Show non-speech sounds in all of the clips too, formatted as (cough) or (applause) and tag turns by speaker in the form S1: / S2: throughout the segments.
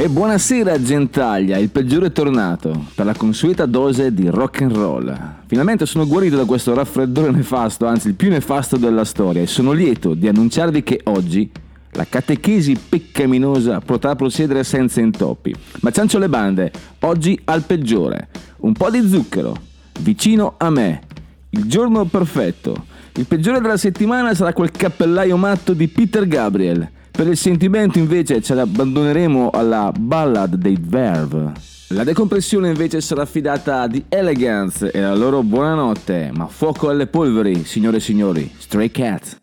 S1: E buonasera Gentaglia, il peggiore è tornato, per la consueta dose di rock and roll. Finalmente sono guarito da questo raffreddore nefasto, anzi il più nefasto della storia, e sono lieto di annunciarvi che oggi la catechesi peccaminosa potrà procedere senza intoppi. Ma ciancio le bande, oggi al peggiore. Un po' di zucchero, vicino a me. Il giorno perfetto. Il peggiore della settimana sarà quel cappellaio matto di Peter Gabriel per il sentimento invece ce l'abbandoneremo alla ballad dei Verve. La decompressione invece sarà affidata a The Elegance e la loro buonanotte, ma fuoco alle polveri, signore e signori, Stray Cat.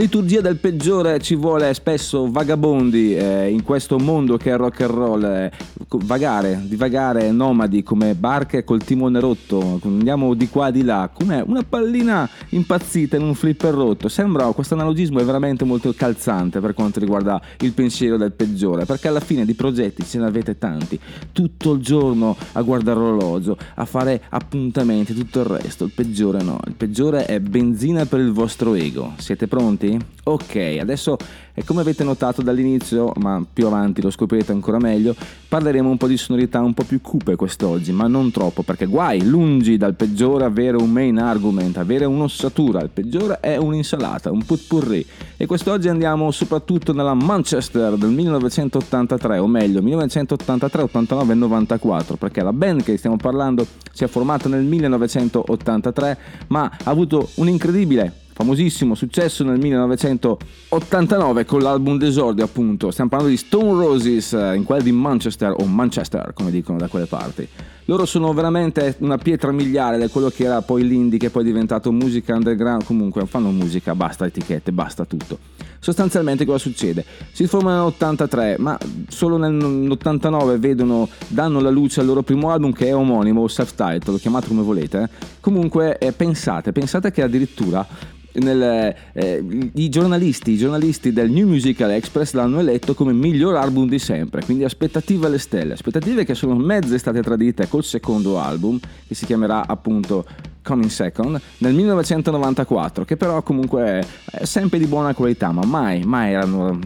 S2: Liturgia del peggiore ci vuole spesso vagabondi eh, in questo mondo che è rock and roll, eh, vagare, divagare nomadi come barche col timone rotto, andiamo di qua di là, come una pallina impazzita in un flipper rotto. Sembra questo analogismo è veramente molto calzante per quanto riguarda il pensiero del peggiore, perché alla fine di progetti ce ne avete tanti, tutto il giorno a guardare l'orologio, a fare appuntamenti, tutto il resto. Il peggiore no, il peggiore è benzina per il vostro ego. Siete pronti? Ok, adesso e come avete notato dall'inizio, ma più avanti lo scoprirete ancora meglio, parleremo un po' di sonorità un po' più cupe quest'oggi, ma non troppo, perché guai, lungi dal peggiore avere un main argument, avere un'ossatura, il peggiore è un'insalata, un putpurri. E quest'oggi andiamo soprattutto nella Manchester del 1983, o meglio 1983, 89 e 94, perché la band che stiamo parlando si è formata nel 1983, ma ha avuto un incredibile famosissimo successo nel 1989 con l'album d'esordio appunto. Stiamo parlando di Stone Roses eh, in quella di Manchester o Manchester come dicono da quelle parti. Loro sono veramente una pietra miliare di quello che era poi l'indie che poi è diventato musica underground. Comunque fanno musica basta etichette basta tutto. Sostanzialmente cosa succede? Si formano nell'83 ma solo nell'89 vedono danno la luce al loro primo album che è omonimo self-title chiamate come volete eh. comunque eh, pensate pensate che addirittura nel, eh, i, giornalisti, i giornalisti del New Musical Express l'hanno eletto come miglior album di sempre, quindi aspettative alle stelle, aspettative che sono mezze state tradite col secondo album, che si chiamerà appunto Coming Second, nel 1994, che però comunque è sempre di buona qualità, ma mai, mai erano,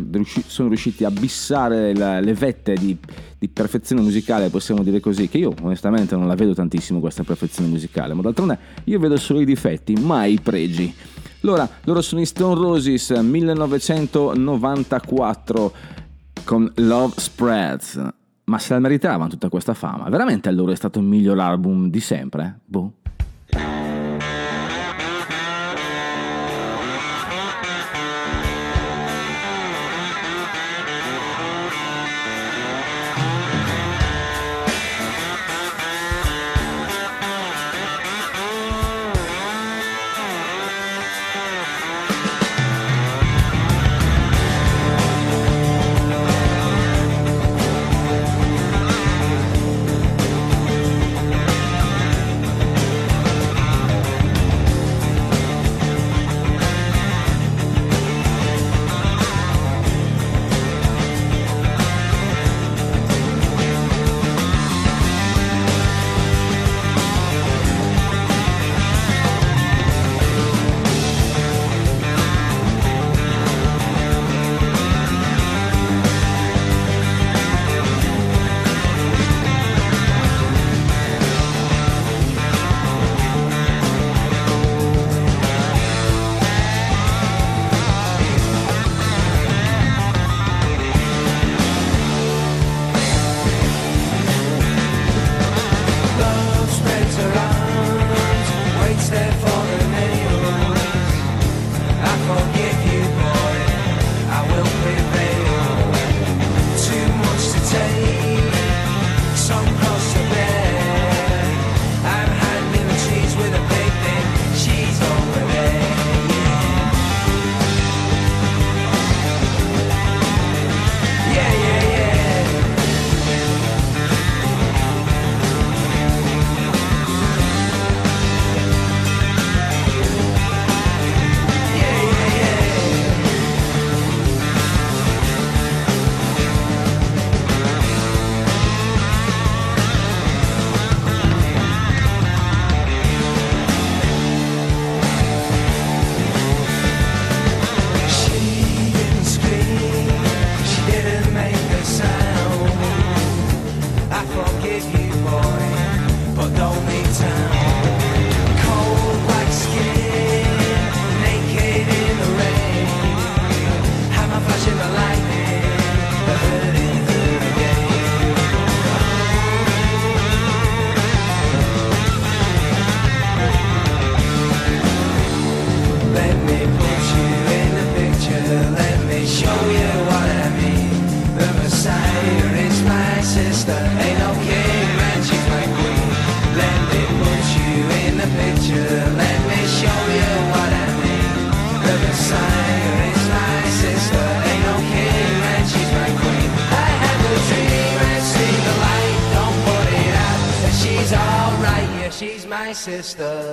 S2: sono riusciti a bissare la, le vette di, di perfezione musicale, possiamo dire così, che io onestamente non la vedo tantissimo questa perfezione musicale, ma d'altronde io vedo solo i difetti, mai i pregi. Allora, loro sono i Stone Roses 1994 con Love Spreads. Ma se la meritavano tutta questa fama? Veramente a loro è stato il miglior album di sempre? Boh.
S3: está.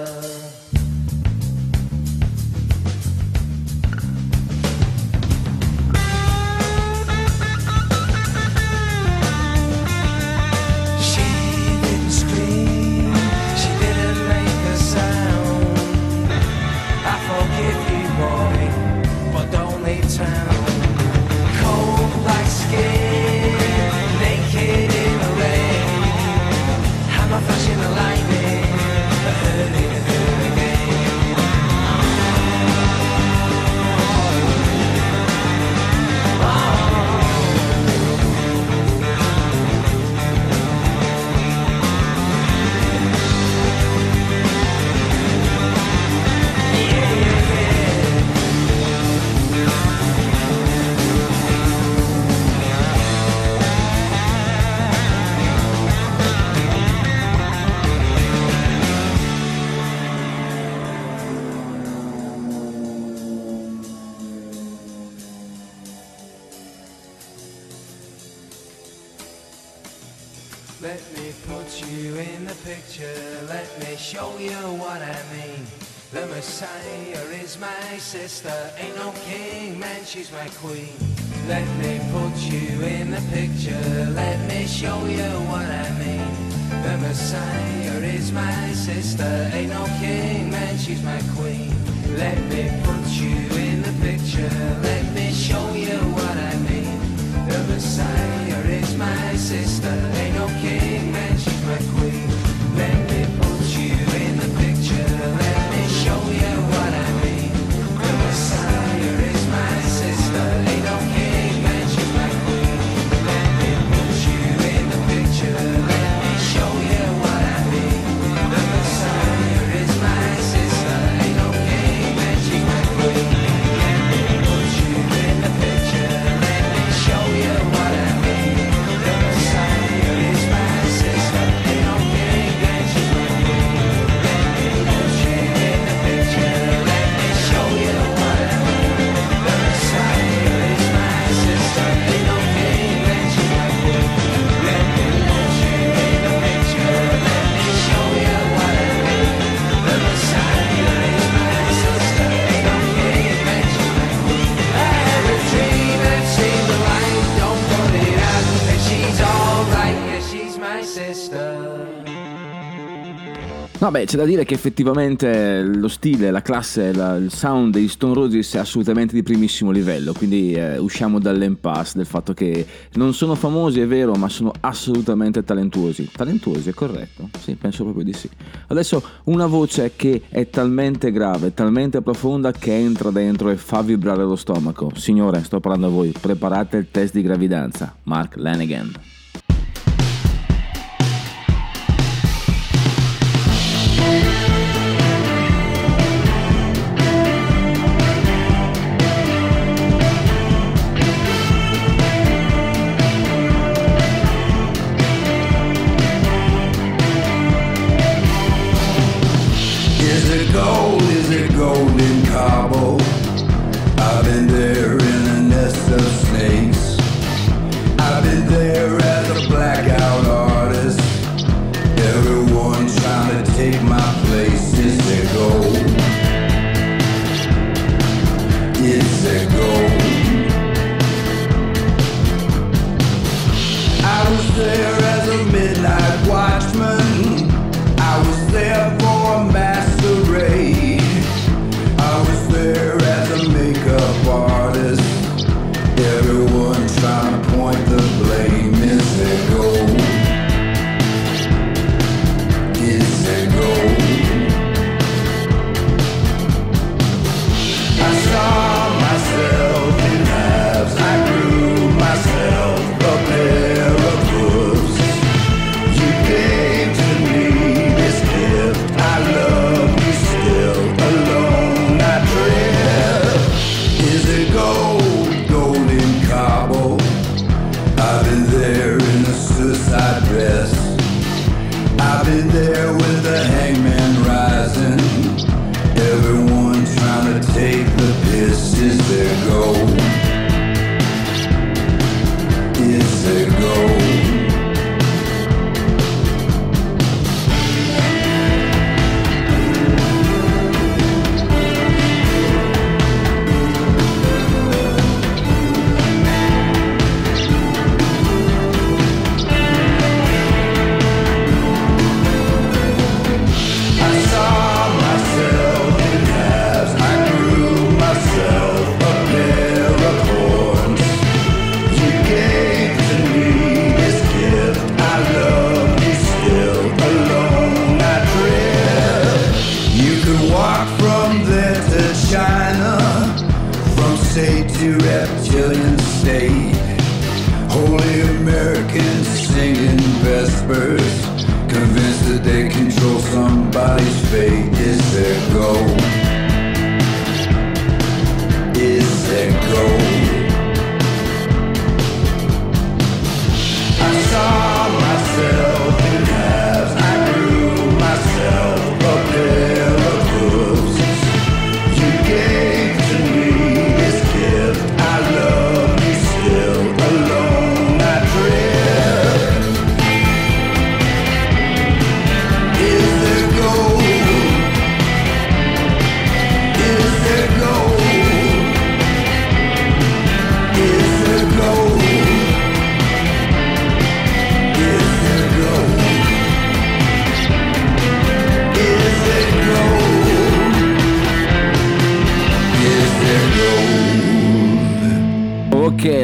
S3: Show you what I mean. The Messiah is my sister, ain't no king, man, she's my queen. Let me put you in the picture, let me show you what I mean. The Messiah is my sister, ain't no king, man, she's my queen. Let me put you in the picture, let me show you what I mean. The Messiah is my sister, ain't no king, man, she's my queen. No,
S2: beh, c'è da dire che effettivamente lo stile, la classe, la- il sound dei Stone Roses è assolutamente di primissimo livello, quindi eh, usciamo dall'impasse del fatto che non sono famosi, è vero, ma sono assolutamente talentuosi. Talentuosi, è corretto? Sì, penso proprio di sì. Adesso una voce che è talmente grave, talmente profonda che entra dentro e fa vibrare lo stomaco. Signore, sto parlando a voi, preparate il test di gravidanza. Mark Lanigan.
S4: in there
S2: with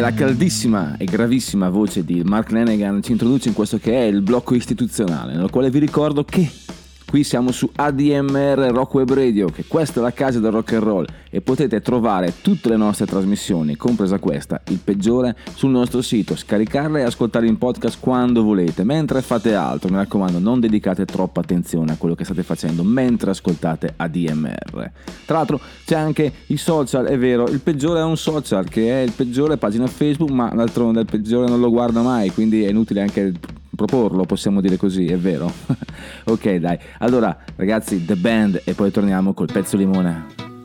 S2: la caldissima e gravissima voce di Mark Lanegan ci introduce in questo che è il blocco istituzionale, nel quale vi ricordo che Qui siamo su ADMR Rock Web Radio, che questa è la casa del rock and roll e potete trovare tutte le nostre trasmissioni, compresa questa, il peggiore, sul nostro sito, scaricarle e ascoltarle in podcast quando volete, mentre fate altro, mi raccomando, non dedicate troppa attenzione a quello che state facendo mentre ascoltate ADMR. Tra l'altro c'è anche i social, è vero, il peggiore è un social che è il peggiore pagina Facebook, ma d'altronde il peggiore non lo guarda mai, quindi è inutile anche proporlo, possiamo dire così, è vero. (laughs) ok, dai. Allora, ragazzi, The Band e poi torniamo col pezzo limone.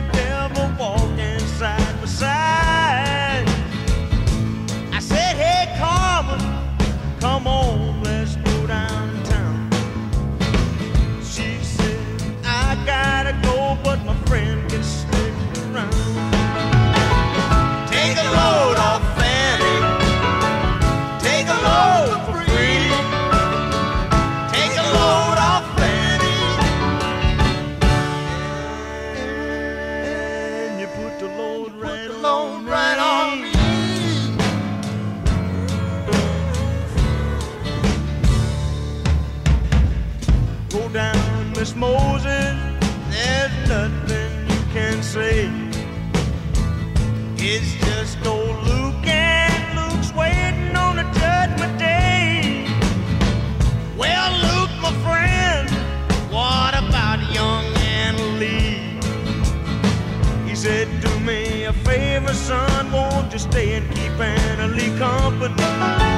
S5: the devil. staying, keeping a lee company.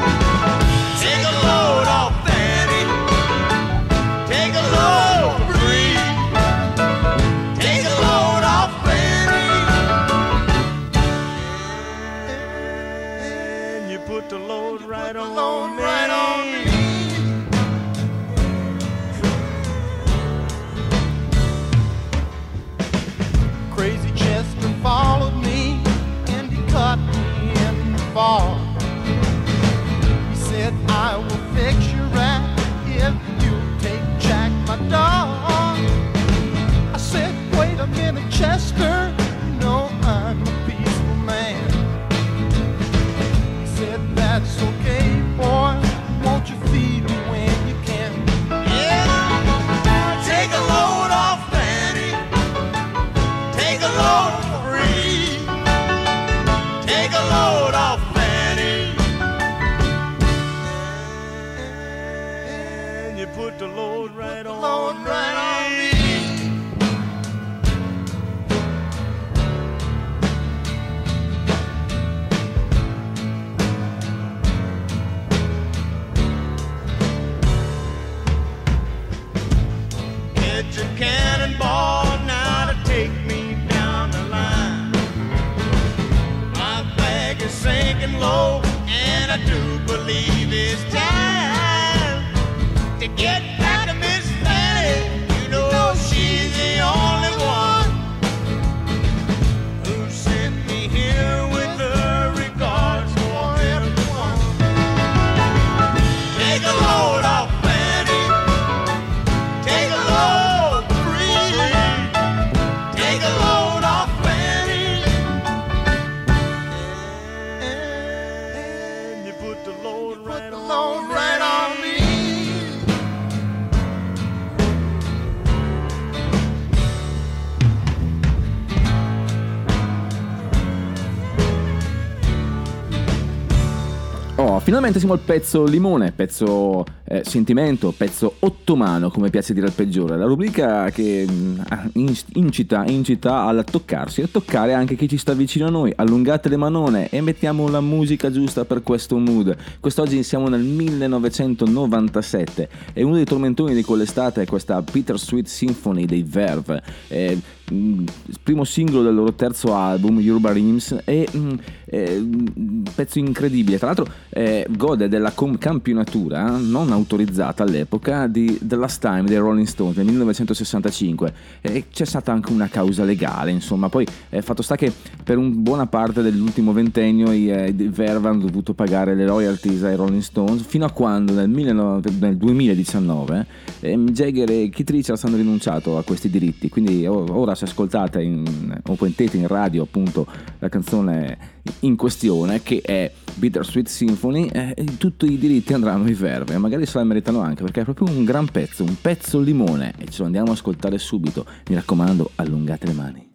S2: Finalmente siamo al pezzo limone, pezzo eh, sentimento, pezzo ottomano, come piace dire al peggiore. La rubrica che mm, in- incita, incita a toccarsi, a toccare anche chi ci sta vicino a noi. Allungate le manone e mettiamo la musica giusta per questo mood. Quest'oggi siamo nel 1997 e uno dei tormentoni di quell'estate è questa Peter Sweet Symphony dei Verve. Eh, mm, primo singolo del loro terzo album, Yoruba Rims, e mm, eh, un pezzo incredibile. Tra l'altro, eh, gode della com- campionatura non autorizzata all'epoca di The Last Time dei Rolling Stones nel 1965. E c'è stata anche una causa legale, insomma. Poi, eh, fatto sta che per un buona parte dell'ultimo ventennio i, eh, i Verve hanno dovuto pagare le royalties ai Rolling Stones fino a quando nel, 19 nel 2019 eh, Jagger e Keith Richards hanno rinunciato a questi diritti. Quindi ora se ascoltate in, o in radio appunto la canzone in questione che è Bittersweet Symphony, eh, tutti i diritti andranno ai Verve, magari se la meritano anche perché è proprio un gran pezzo, un pezzo limone e ce lo andiamo a ascoltare subito. Mi raccomando, allungate le mani.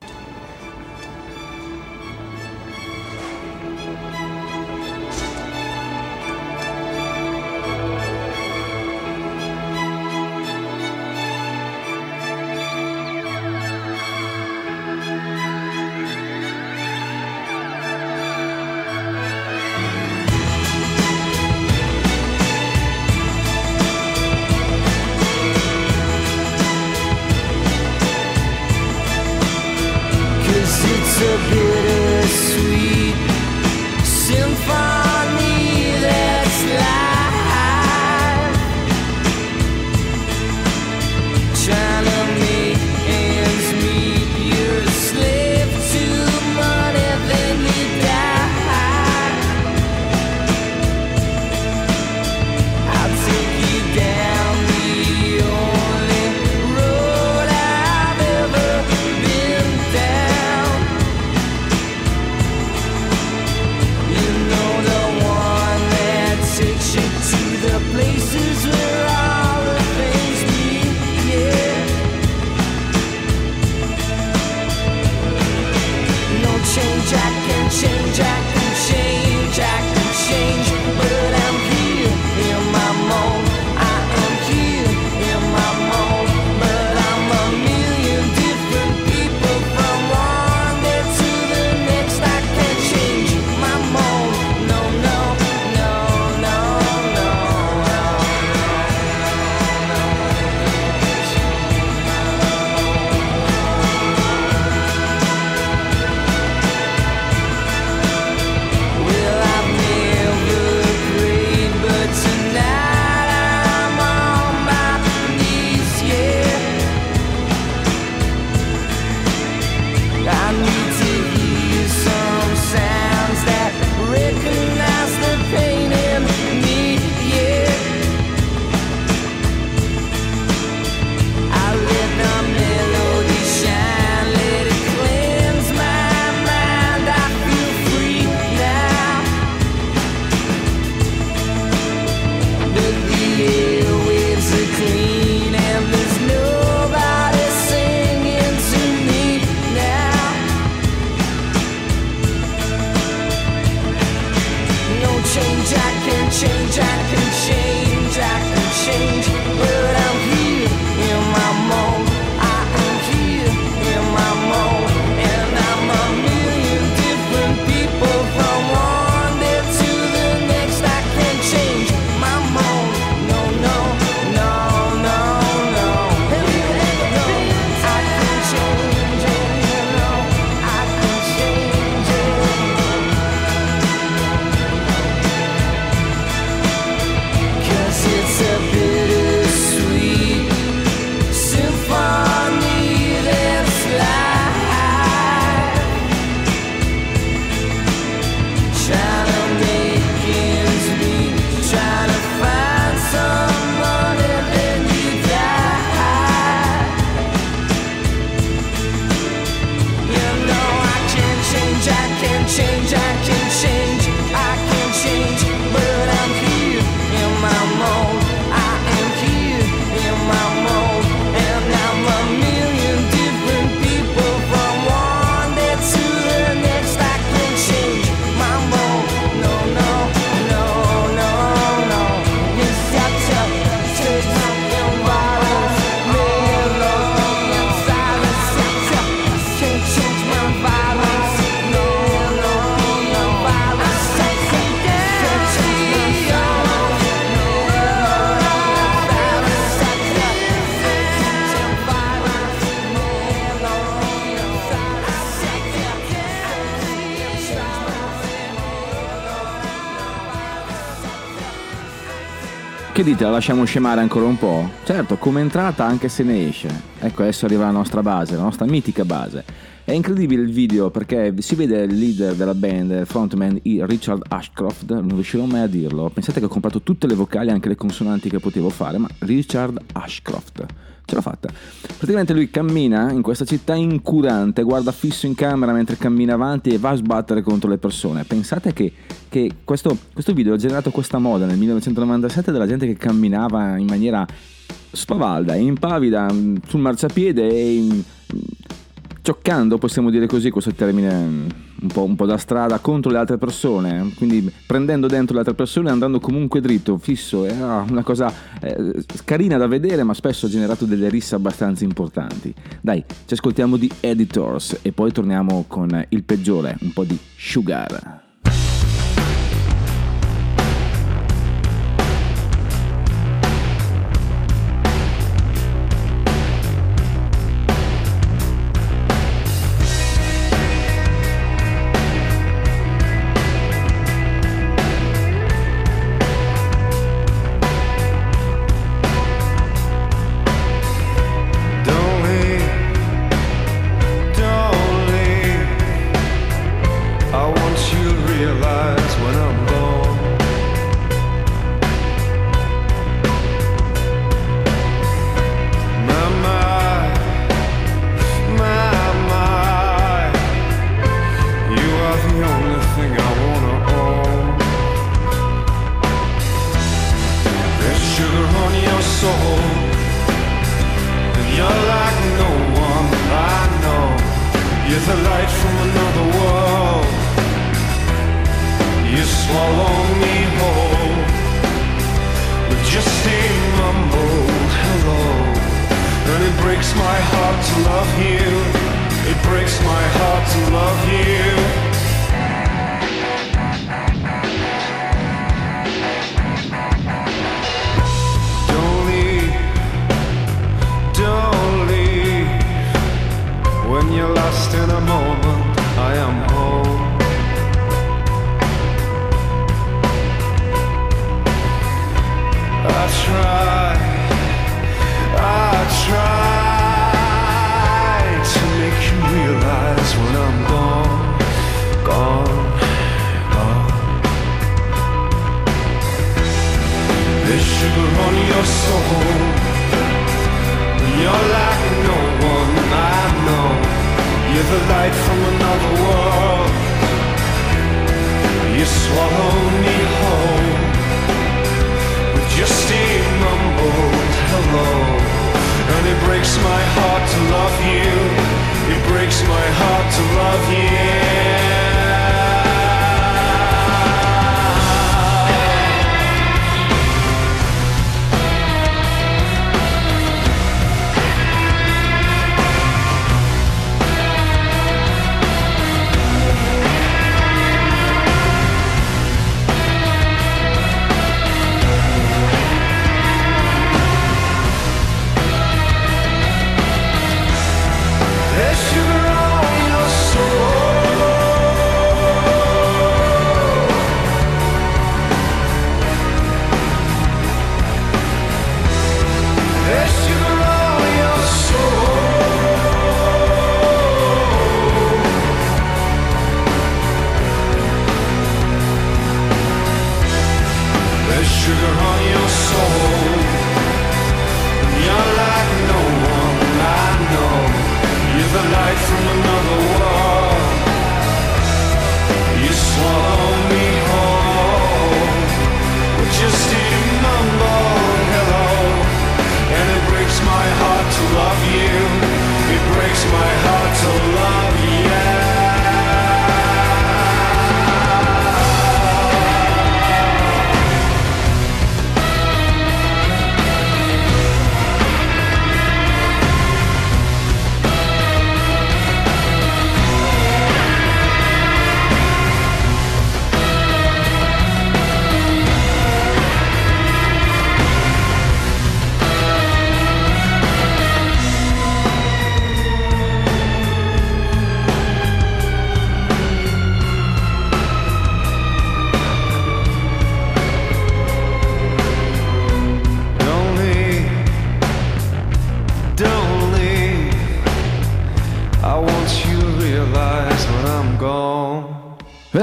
S2: Dite, la lasciamo scemare ancora un po'? Certo, come entrata anche se ne esce. Ecco, adesso arriva la nostra base, la nostra mitica base. È incredibile il video perché si vede il leader della band, il frontman Richard Ashcroft, non riuscirò mai a dirlo. Pensate che ho comprato tutte le vocali, anche le consonanti che potevo fare, ma Richard Ashcroft. Ce l'ha fatta. Praticamente lui cammina in questa città incurante, guarda fisso in camera mentre cammina avanti e va a sbattere contro le persone. Pensate che, che questo, questo video ha generato questa moda nel 1997 della gente che camminava in maniera spavalda impavida mm, sul marciapiede e in- cioccando, possiamo dire così, questo termine mm, un po', un po' da strada contro le altre persone, quindi prendendo dentro le altre persone e andando comunque dritto, fisso, era una cosa eh, carina da vedere ma spesso ha generato delle risse abbastanza importanti. Dai, ci ascoltiamo di Editors e poi torniamo con il peggiore, un po' di
S6: Sugar.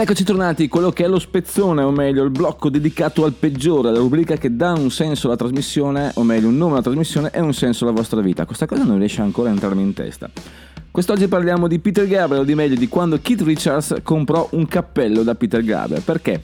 S2: Eccoci tornati, quello che è lo spezzone, o meglio il blocco dedicato al peggiore, la rubrica che dà un senso alla trasmissione, o meglio un nome alla trasmissione e un senso alla vostra vita. Questa cosa non riesce ancora a entrarmi in testa. Quest'oggi parliamo di Peter Gabriel, o di meglio di quando Keith Richards comprò un cappello da Peter Gabriel. Perché?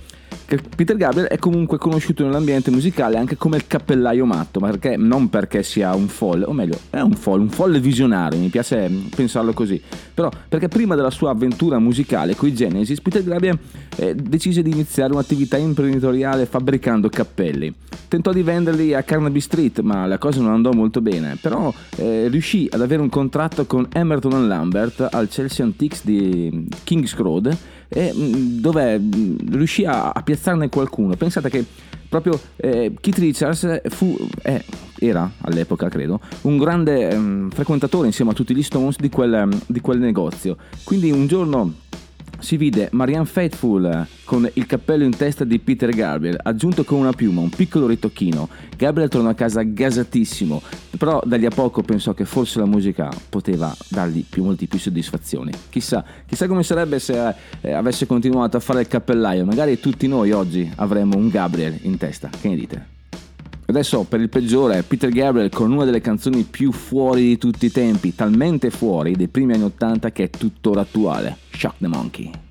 S2: Peter Gabriel è comunque conosciuto nell'ambiente musicale anche come il cappellaio matto, ma perché, non perché sia un folle, o meglio, è un folle, un folle visionario, mi piace pensarlo così, però perché prima della sua avventura musicale con i Genesis, Peter Gabriel eh, decise di iniziare un'attività imprenditoriale fabbricando cappelli. Tentò di venderli a Carnaby Street, ma la cosa non andò molto bene, però eh, riuscì ad avere un contratto con Emerton Lambert al Chelsea Antiques di Kings Road e mh, dove mh, riuscì a, a piazzarne qualcuno. Pensate che proprio eh, Keith Richards fu, eh, era all'epoca credo, un grande ehm, frequentatore insieme a tutti gli Stones di quel, di quel negozio. Quindi un giorno si vide Marianne Faithful con il cappello in testa di Peter Gabriel, aggiunto con una piuma, un piccolo ritocchino. Gabriel tornò a casa gasatissimo, però da lì a poco pensò che forse la musica poteva dargli più, molti più soddisfazioni. Chissà, chissà come sarebbe se eh, avesse continuato a fare il cappellaio, magari tutti noi oggi avremmo un Gabriel in testa. Che ne dite? Adesso per il peggiore, Peter Gabriel con una delle canzoni più fuori di tutti i tempi, talmente fuori dei primi anni 80 che è tuttora attuale, Shock the Monkey.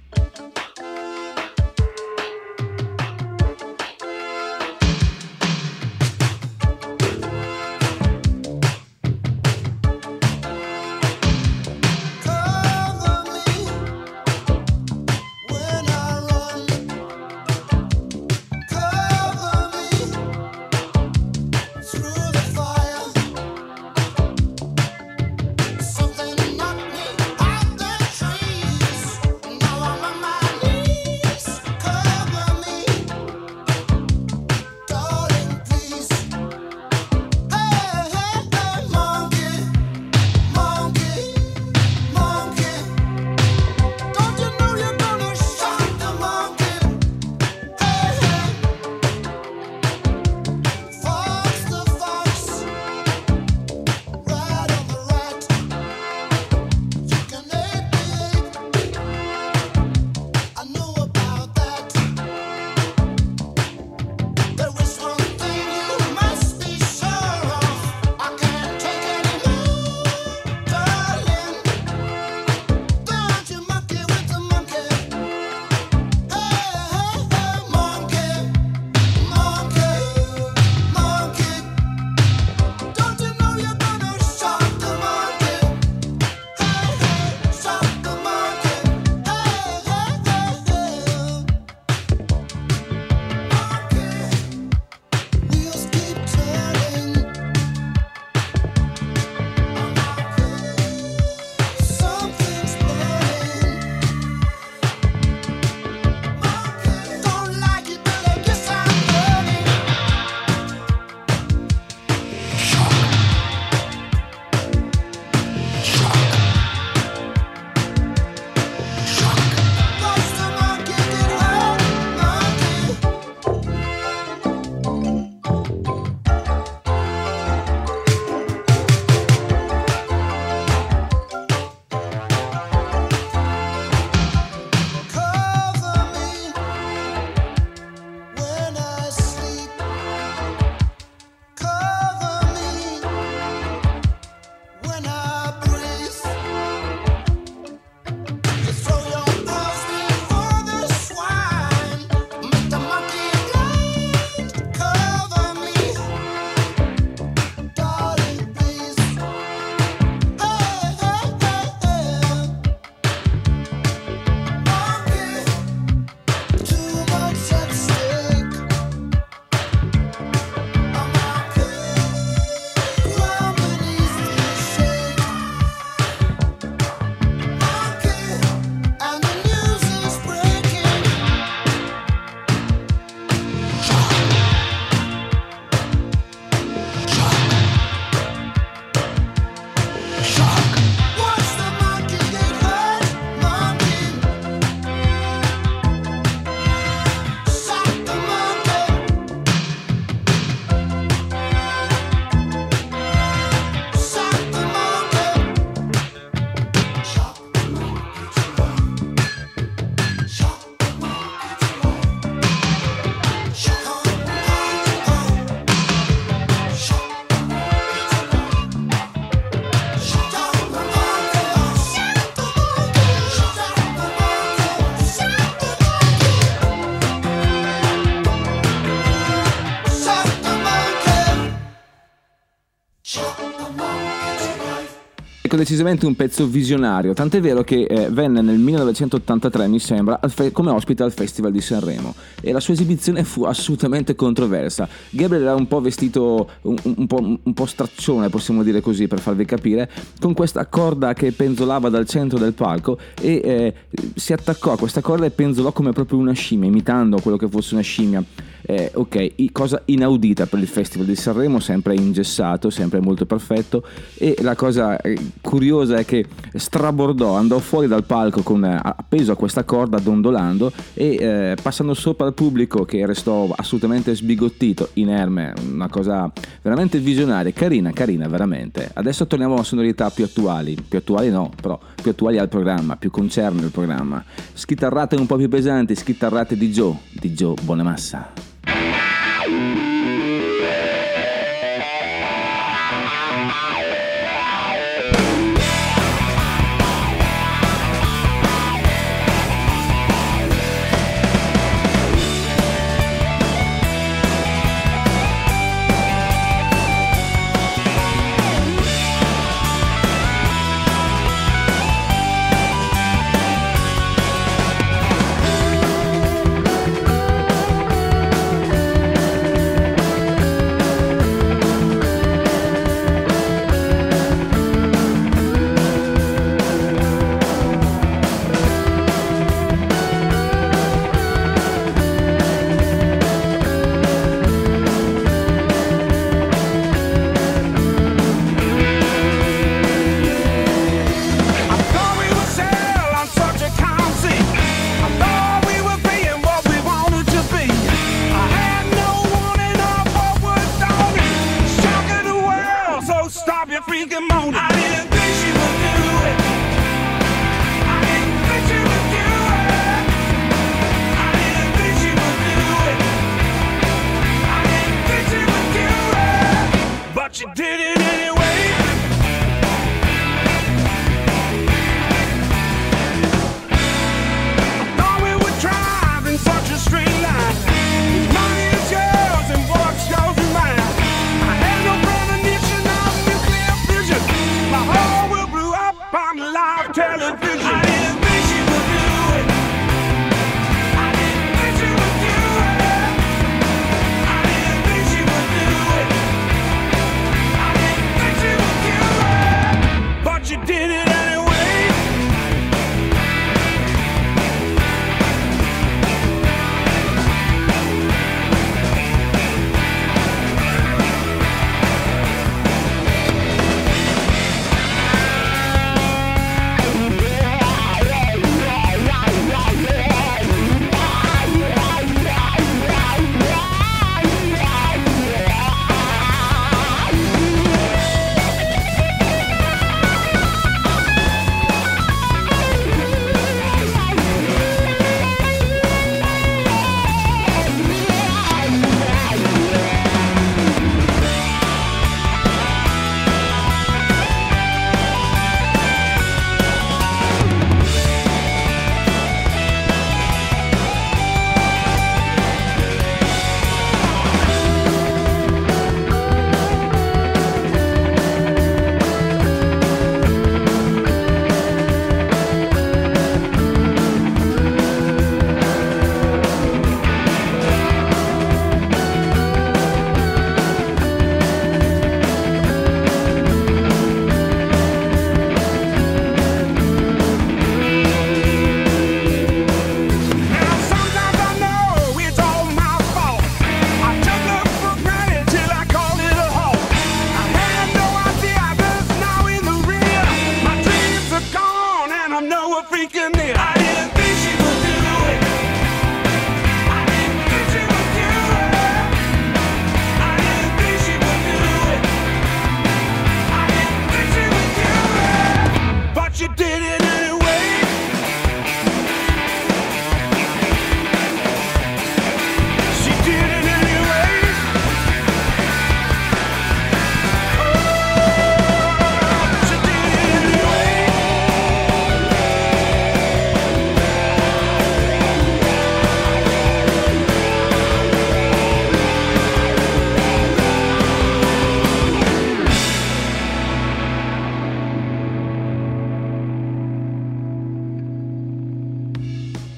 S2: Decisamente un pezzo visionario, tant'è vero che eh, venne nel 1983, mi sembra, fe- come ospite al Festival di Sanremo e la sua esibizione fu assolutamente controversa. Gabriel era un po' vestito, un, un po', un po' straccione, possiamo dire così, per farvi capire, con questa corda che penzolava dal centro del palco e eh, si attaccò a questa corda e penzolò come proprio una scimmia, imitando quello che fosse una scimmia. Eh, ok, cosa inaudita per il Festival di Sanremo, sempre ingessato, sempre molto perfetto. E la cosa eh, curiosa è che strabordò, andò fuori dal palco con, eh, appeso a questa corda, dondolando e eh, passando sopra il pubblico che restò assolutamente sbigottito, inerme, una cosa veramente visionaria, carina, carina, veramente. Adesso torniamo a sonorità più attuali, più attuali no, però più attuali al programma, più concerne il programma. Schitarrate un po' più pesanti, schitarrate di Joe, di Joe Bonamassa.
S7: Thank you.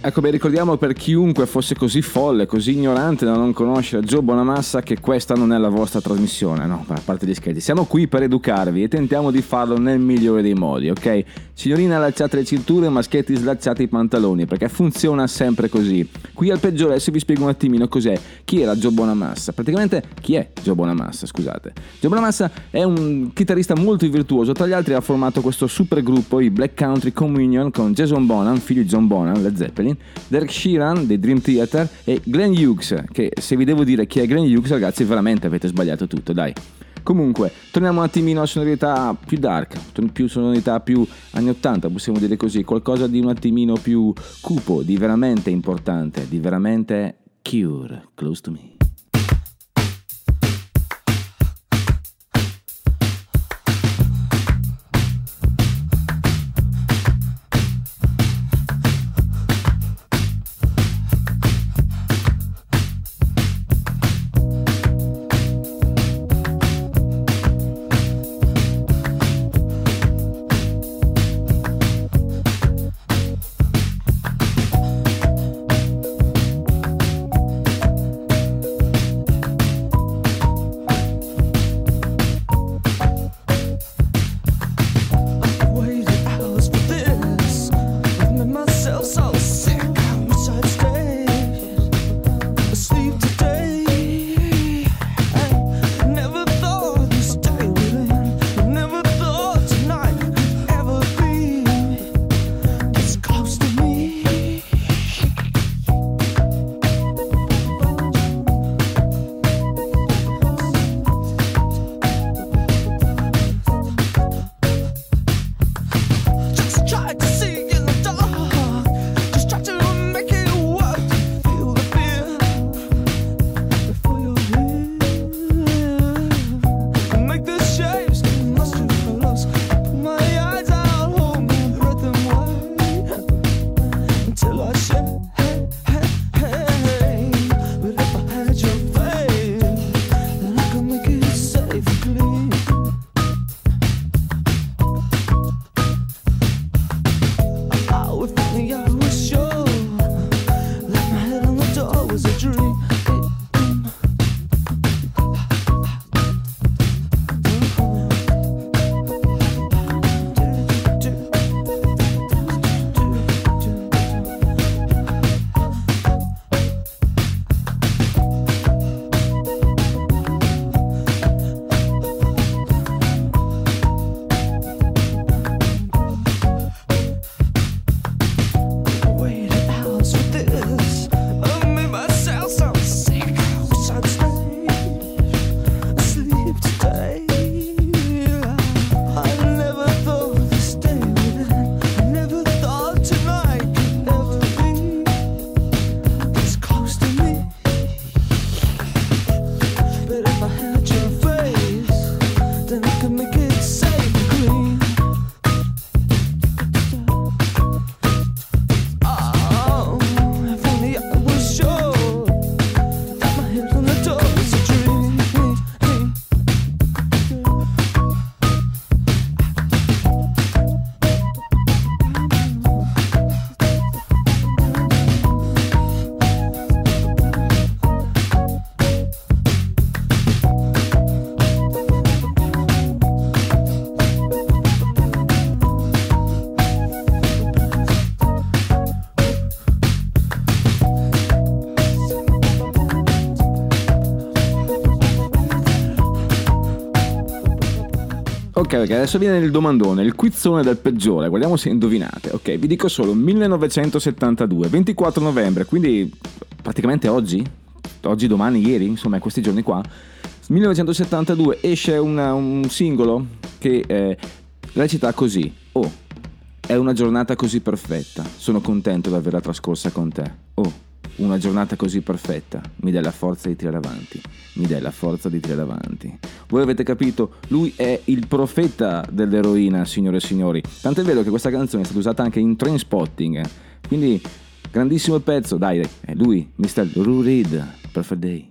S2: Ecco, beh, ricordiamo per chiunque fosse così folle, così ignorante da non conoscere Joe Bonamassa che questa non è la vostra trasmissione, no, a parte gli scherzi. Siamo qui per educarvi e tentiamo di farlo nel migliore dei modi, ok? Signorine allacciate le cinture, maschietti slacciate i pantaloni, perché funziona sempre così. Qui al peggiore adesso vi spiego un attimino cos'è, chi era Joe Bonamassa. Praticamente, chi è Joe Bonamassa, scusate. Joe Bonamassa è un chitarrista molto virtuoso, tra gli altri ha formato questo super gruppo, i Black Country Communion, con Jason Bonham, figlio di John Bonham, Led Zeppelin, Derek Sheeran dei Dream Theater e Glenn Hughes, che se vi devo dire chi è Glenn Hughes ragazzi veramente avete sbagliato tutto, dai. Comunque, torniamo un attimino a sonorità più dark, più sonorità più anni 80, possiamo dire così, qualcosa di un attimino più cupo, di veramente importante, di veramente cure, close to me. Ok, ok, adesso viene il domandone, il quizzone del peggiore, guardiamo se indovinate. Ok, vi dico solo 1972, 24 novembre, quindi praticamente oggi, oggi, domani, ieri, insomma, questi giorni qua. 1972 esce una- un singolo che eh, recita così: Oh, è una giornata così perfetta, sono contento di averla trascorsa con te. Oh, una giornata così perfetta, mi dai la forza di tirare avanti, mi dai la forza di tirare avanti. Voi avete capito, lui è il profeta dell'eroina, signore e signori. Tant'è vero che questa canzone è stata usata anche in train spotting. Quindi, grandissimo pezzo, dai, è lui, Mr. Lou Reed, Perfect Day.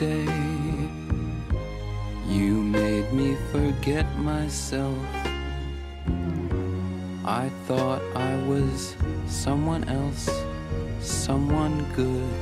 S8: Day. You made me forget myself. I thought I was someone else, someone good.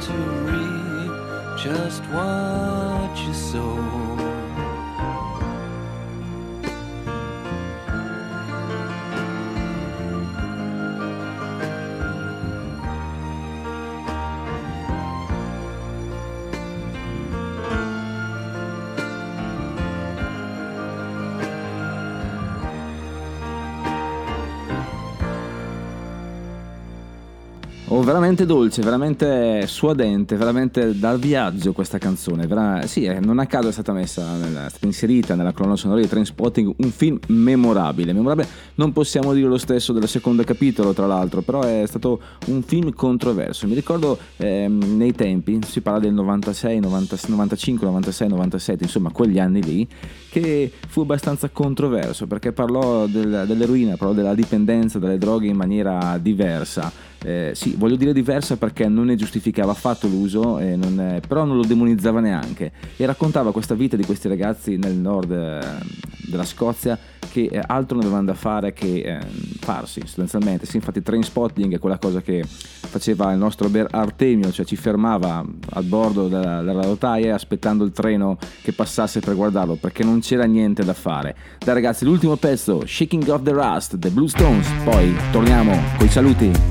S8: To reap just what you sow.
S2: Veramente dolce, veramente suadente, veramente dal viaggio questa canzone. Vera- sì, eh, non a caso è stata messa, nella- è stata inserita nella colonna sonora di Trainspotting, un film memorabile. Memorabile, non possiamo dire lo stesso del secondo capitolo, tra l'altro, però è stato un film controverso. Mi ricordo ehm, nei tempi, si parla del 96, 90 95, 96, 97, insomma, quegli anni lì, che fu abbastanza controverso perché parlò del- dell'eroina, parlò della dipendenza dalle droghe in maniera diversa. Eh, sì, voglio dire diversa perché non ne giustificava affatto l'uso, non, eh, però non lo demonizzava neanche e raccontava questa vita di questi ragazzi nel nord eh, della Scozia che eh, altro non avevano da fare che eh, farsi sostanzialmente. Sì, infatti train spotting è quella cosa che faceva il nostro Artemio, cioè ci fermava al bordo della, della rotaia aspettando il treno che passasse per guardarlo perché non c'era niente da fare. Dai ragazzi, l'ultimo pezzo, Shaking of the Rust, The Blue Stones, poi torniamo coi saluti.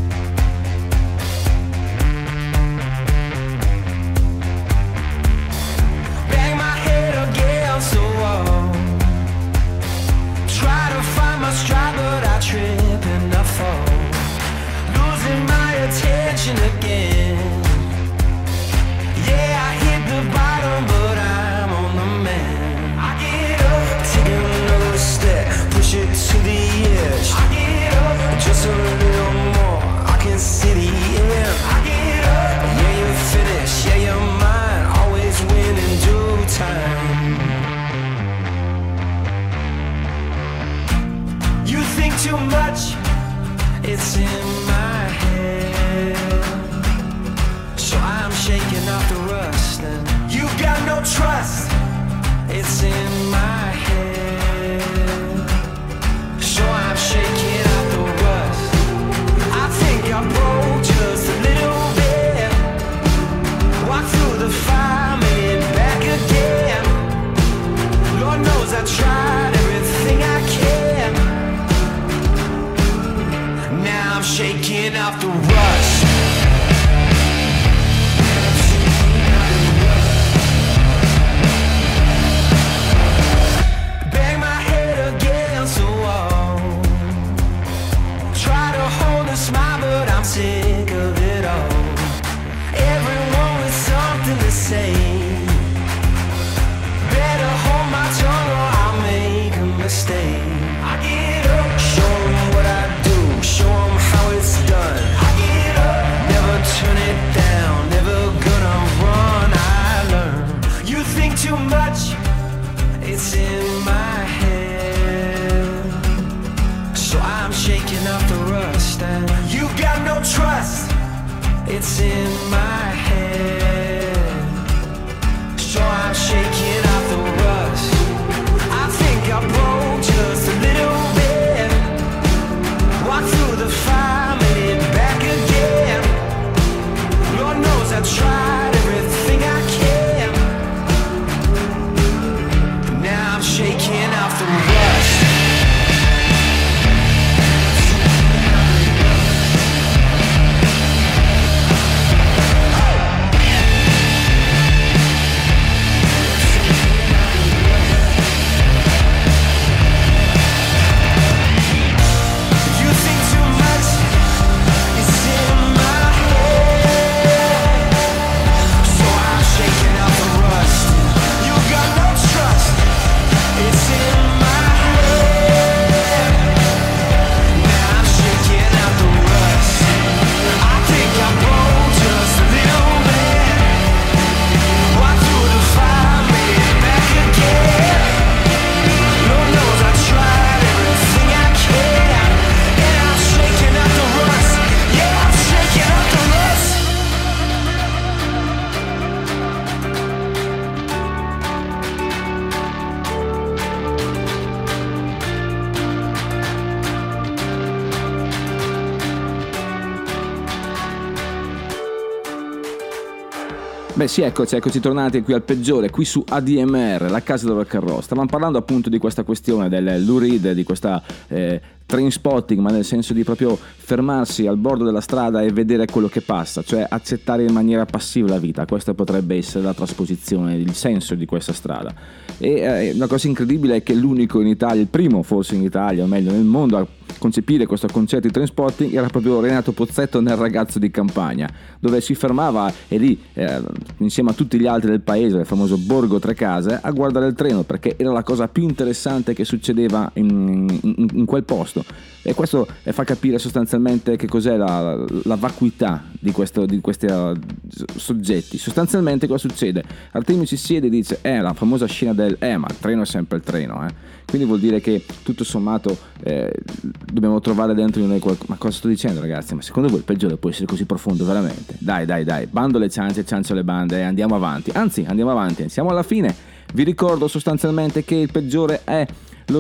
S2: Sì, eccoci, eccoci tornati qui al peggiore, qui su ADMR, la casa del rock and roll. Stavamo parlando appunto di questa questione del Lou Reed, di questa eh, train spotting, ma nel senso di proprio fermarsi al bordo della strada e vedere quello che passa, cioè accettare in maniera passiva la vita. Questa potrebbe essere la trasposizione, il senso di questa strada. E eh, la cosa incredibile è che l'unico in Italia, il primo forse in Italia, o meglio nel mondo, a concepire questo concetto di train spotting era proprio Renato Pozzetto nel ragazzo di campagna, dove si fermava e lì, eh, insieme a tutti gli altri del paese, il famoso Borgo Tre Case, a guardare il treno perché era la cosa più interessante che succedeva in, in- in quel posto. E questo eh, fa capire sostanzialmente che cos'è la, la vacuità di, questo- di questi eh, soggetti. Sostanzialmente cosa succede? Artemio si siede e dice, eh, la famosa scena del, eh, ma il treno è sempre il treno, eh. Quindi vuol dire che tutto sommato eh, dobbiamo trovare dentro di noi qualcosa. Ma cosa sto dicendo ragazzi? Ma secondo voi il peggiore può essere così profondo veramente? Dai, dai, dai, bando le ciance, ciancio le bande e andiamo avanti. Anzi, andiamo avanti, siamo alla fine. Vi ricordo sostanzialmente che il peggiore è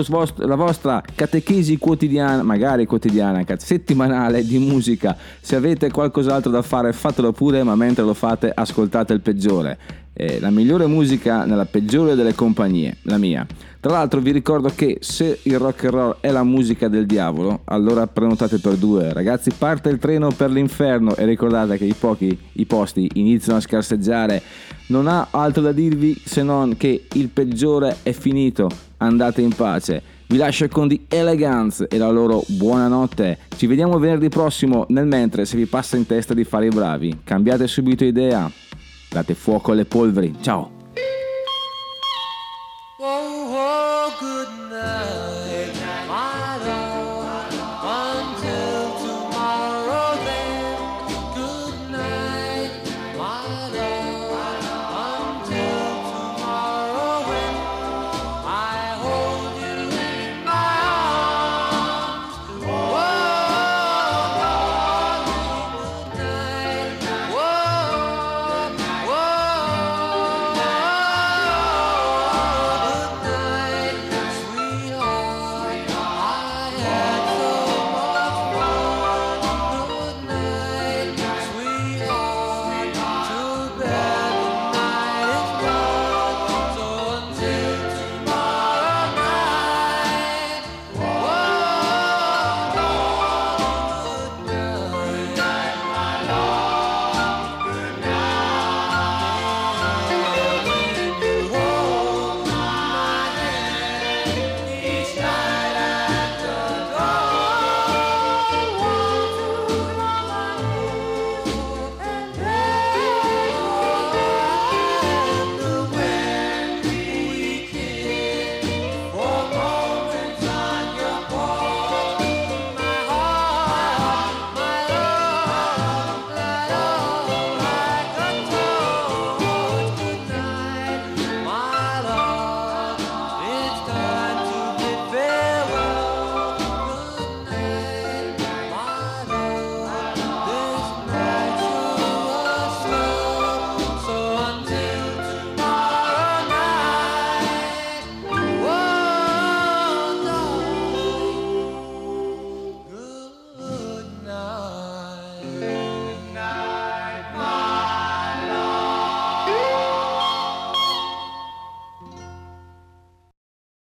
S2: svost- la vostra catechesi quotidiana, magari quotidiana, settimanale di musica. Se avete qualcos'altro da fare, fatelo pure, ma mentre lo fate, ascoltate il peggiore. Eh, la migliore musica nella peggiore delle compagnie, la mia. Tra l'altro vi ricordo che se il rock and roll è la musica del diavolo, allora prenotate per due. Ragazzi, parte il treno per l'inferno e ricordate che i pochi i posti iniziano a scarseggiare. Non ha altro da dirvi se non che il peggiore è finito andate in pace. Vi lascio con The Elegance e la loro buonanotte. Ci vediamo venerdì prossimo, nel mentre se vi passa in testa di fare i bravi, cambiate subito idea. Date fuoco alle polveri. Ciao! Oh, oh,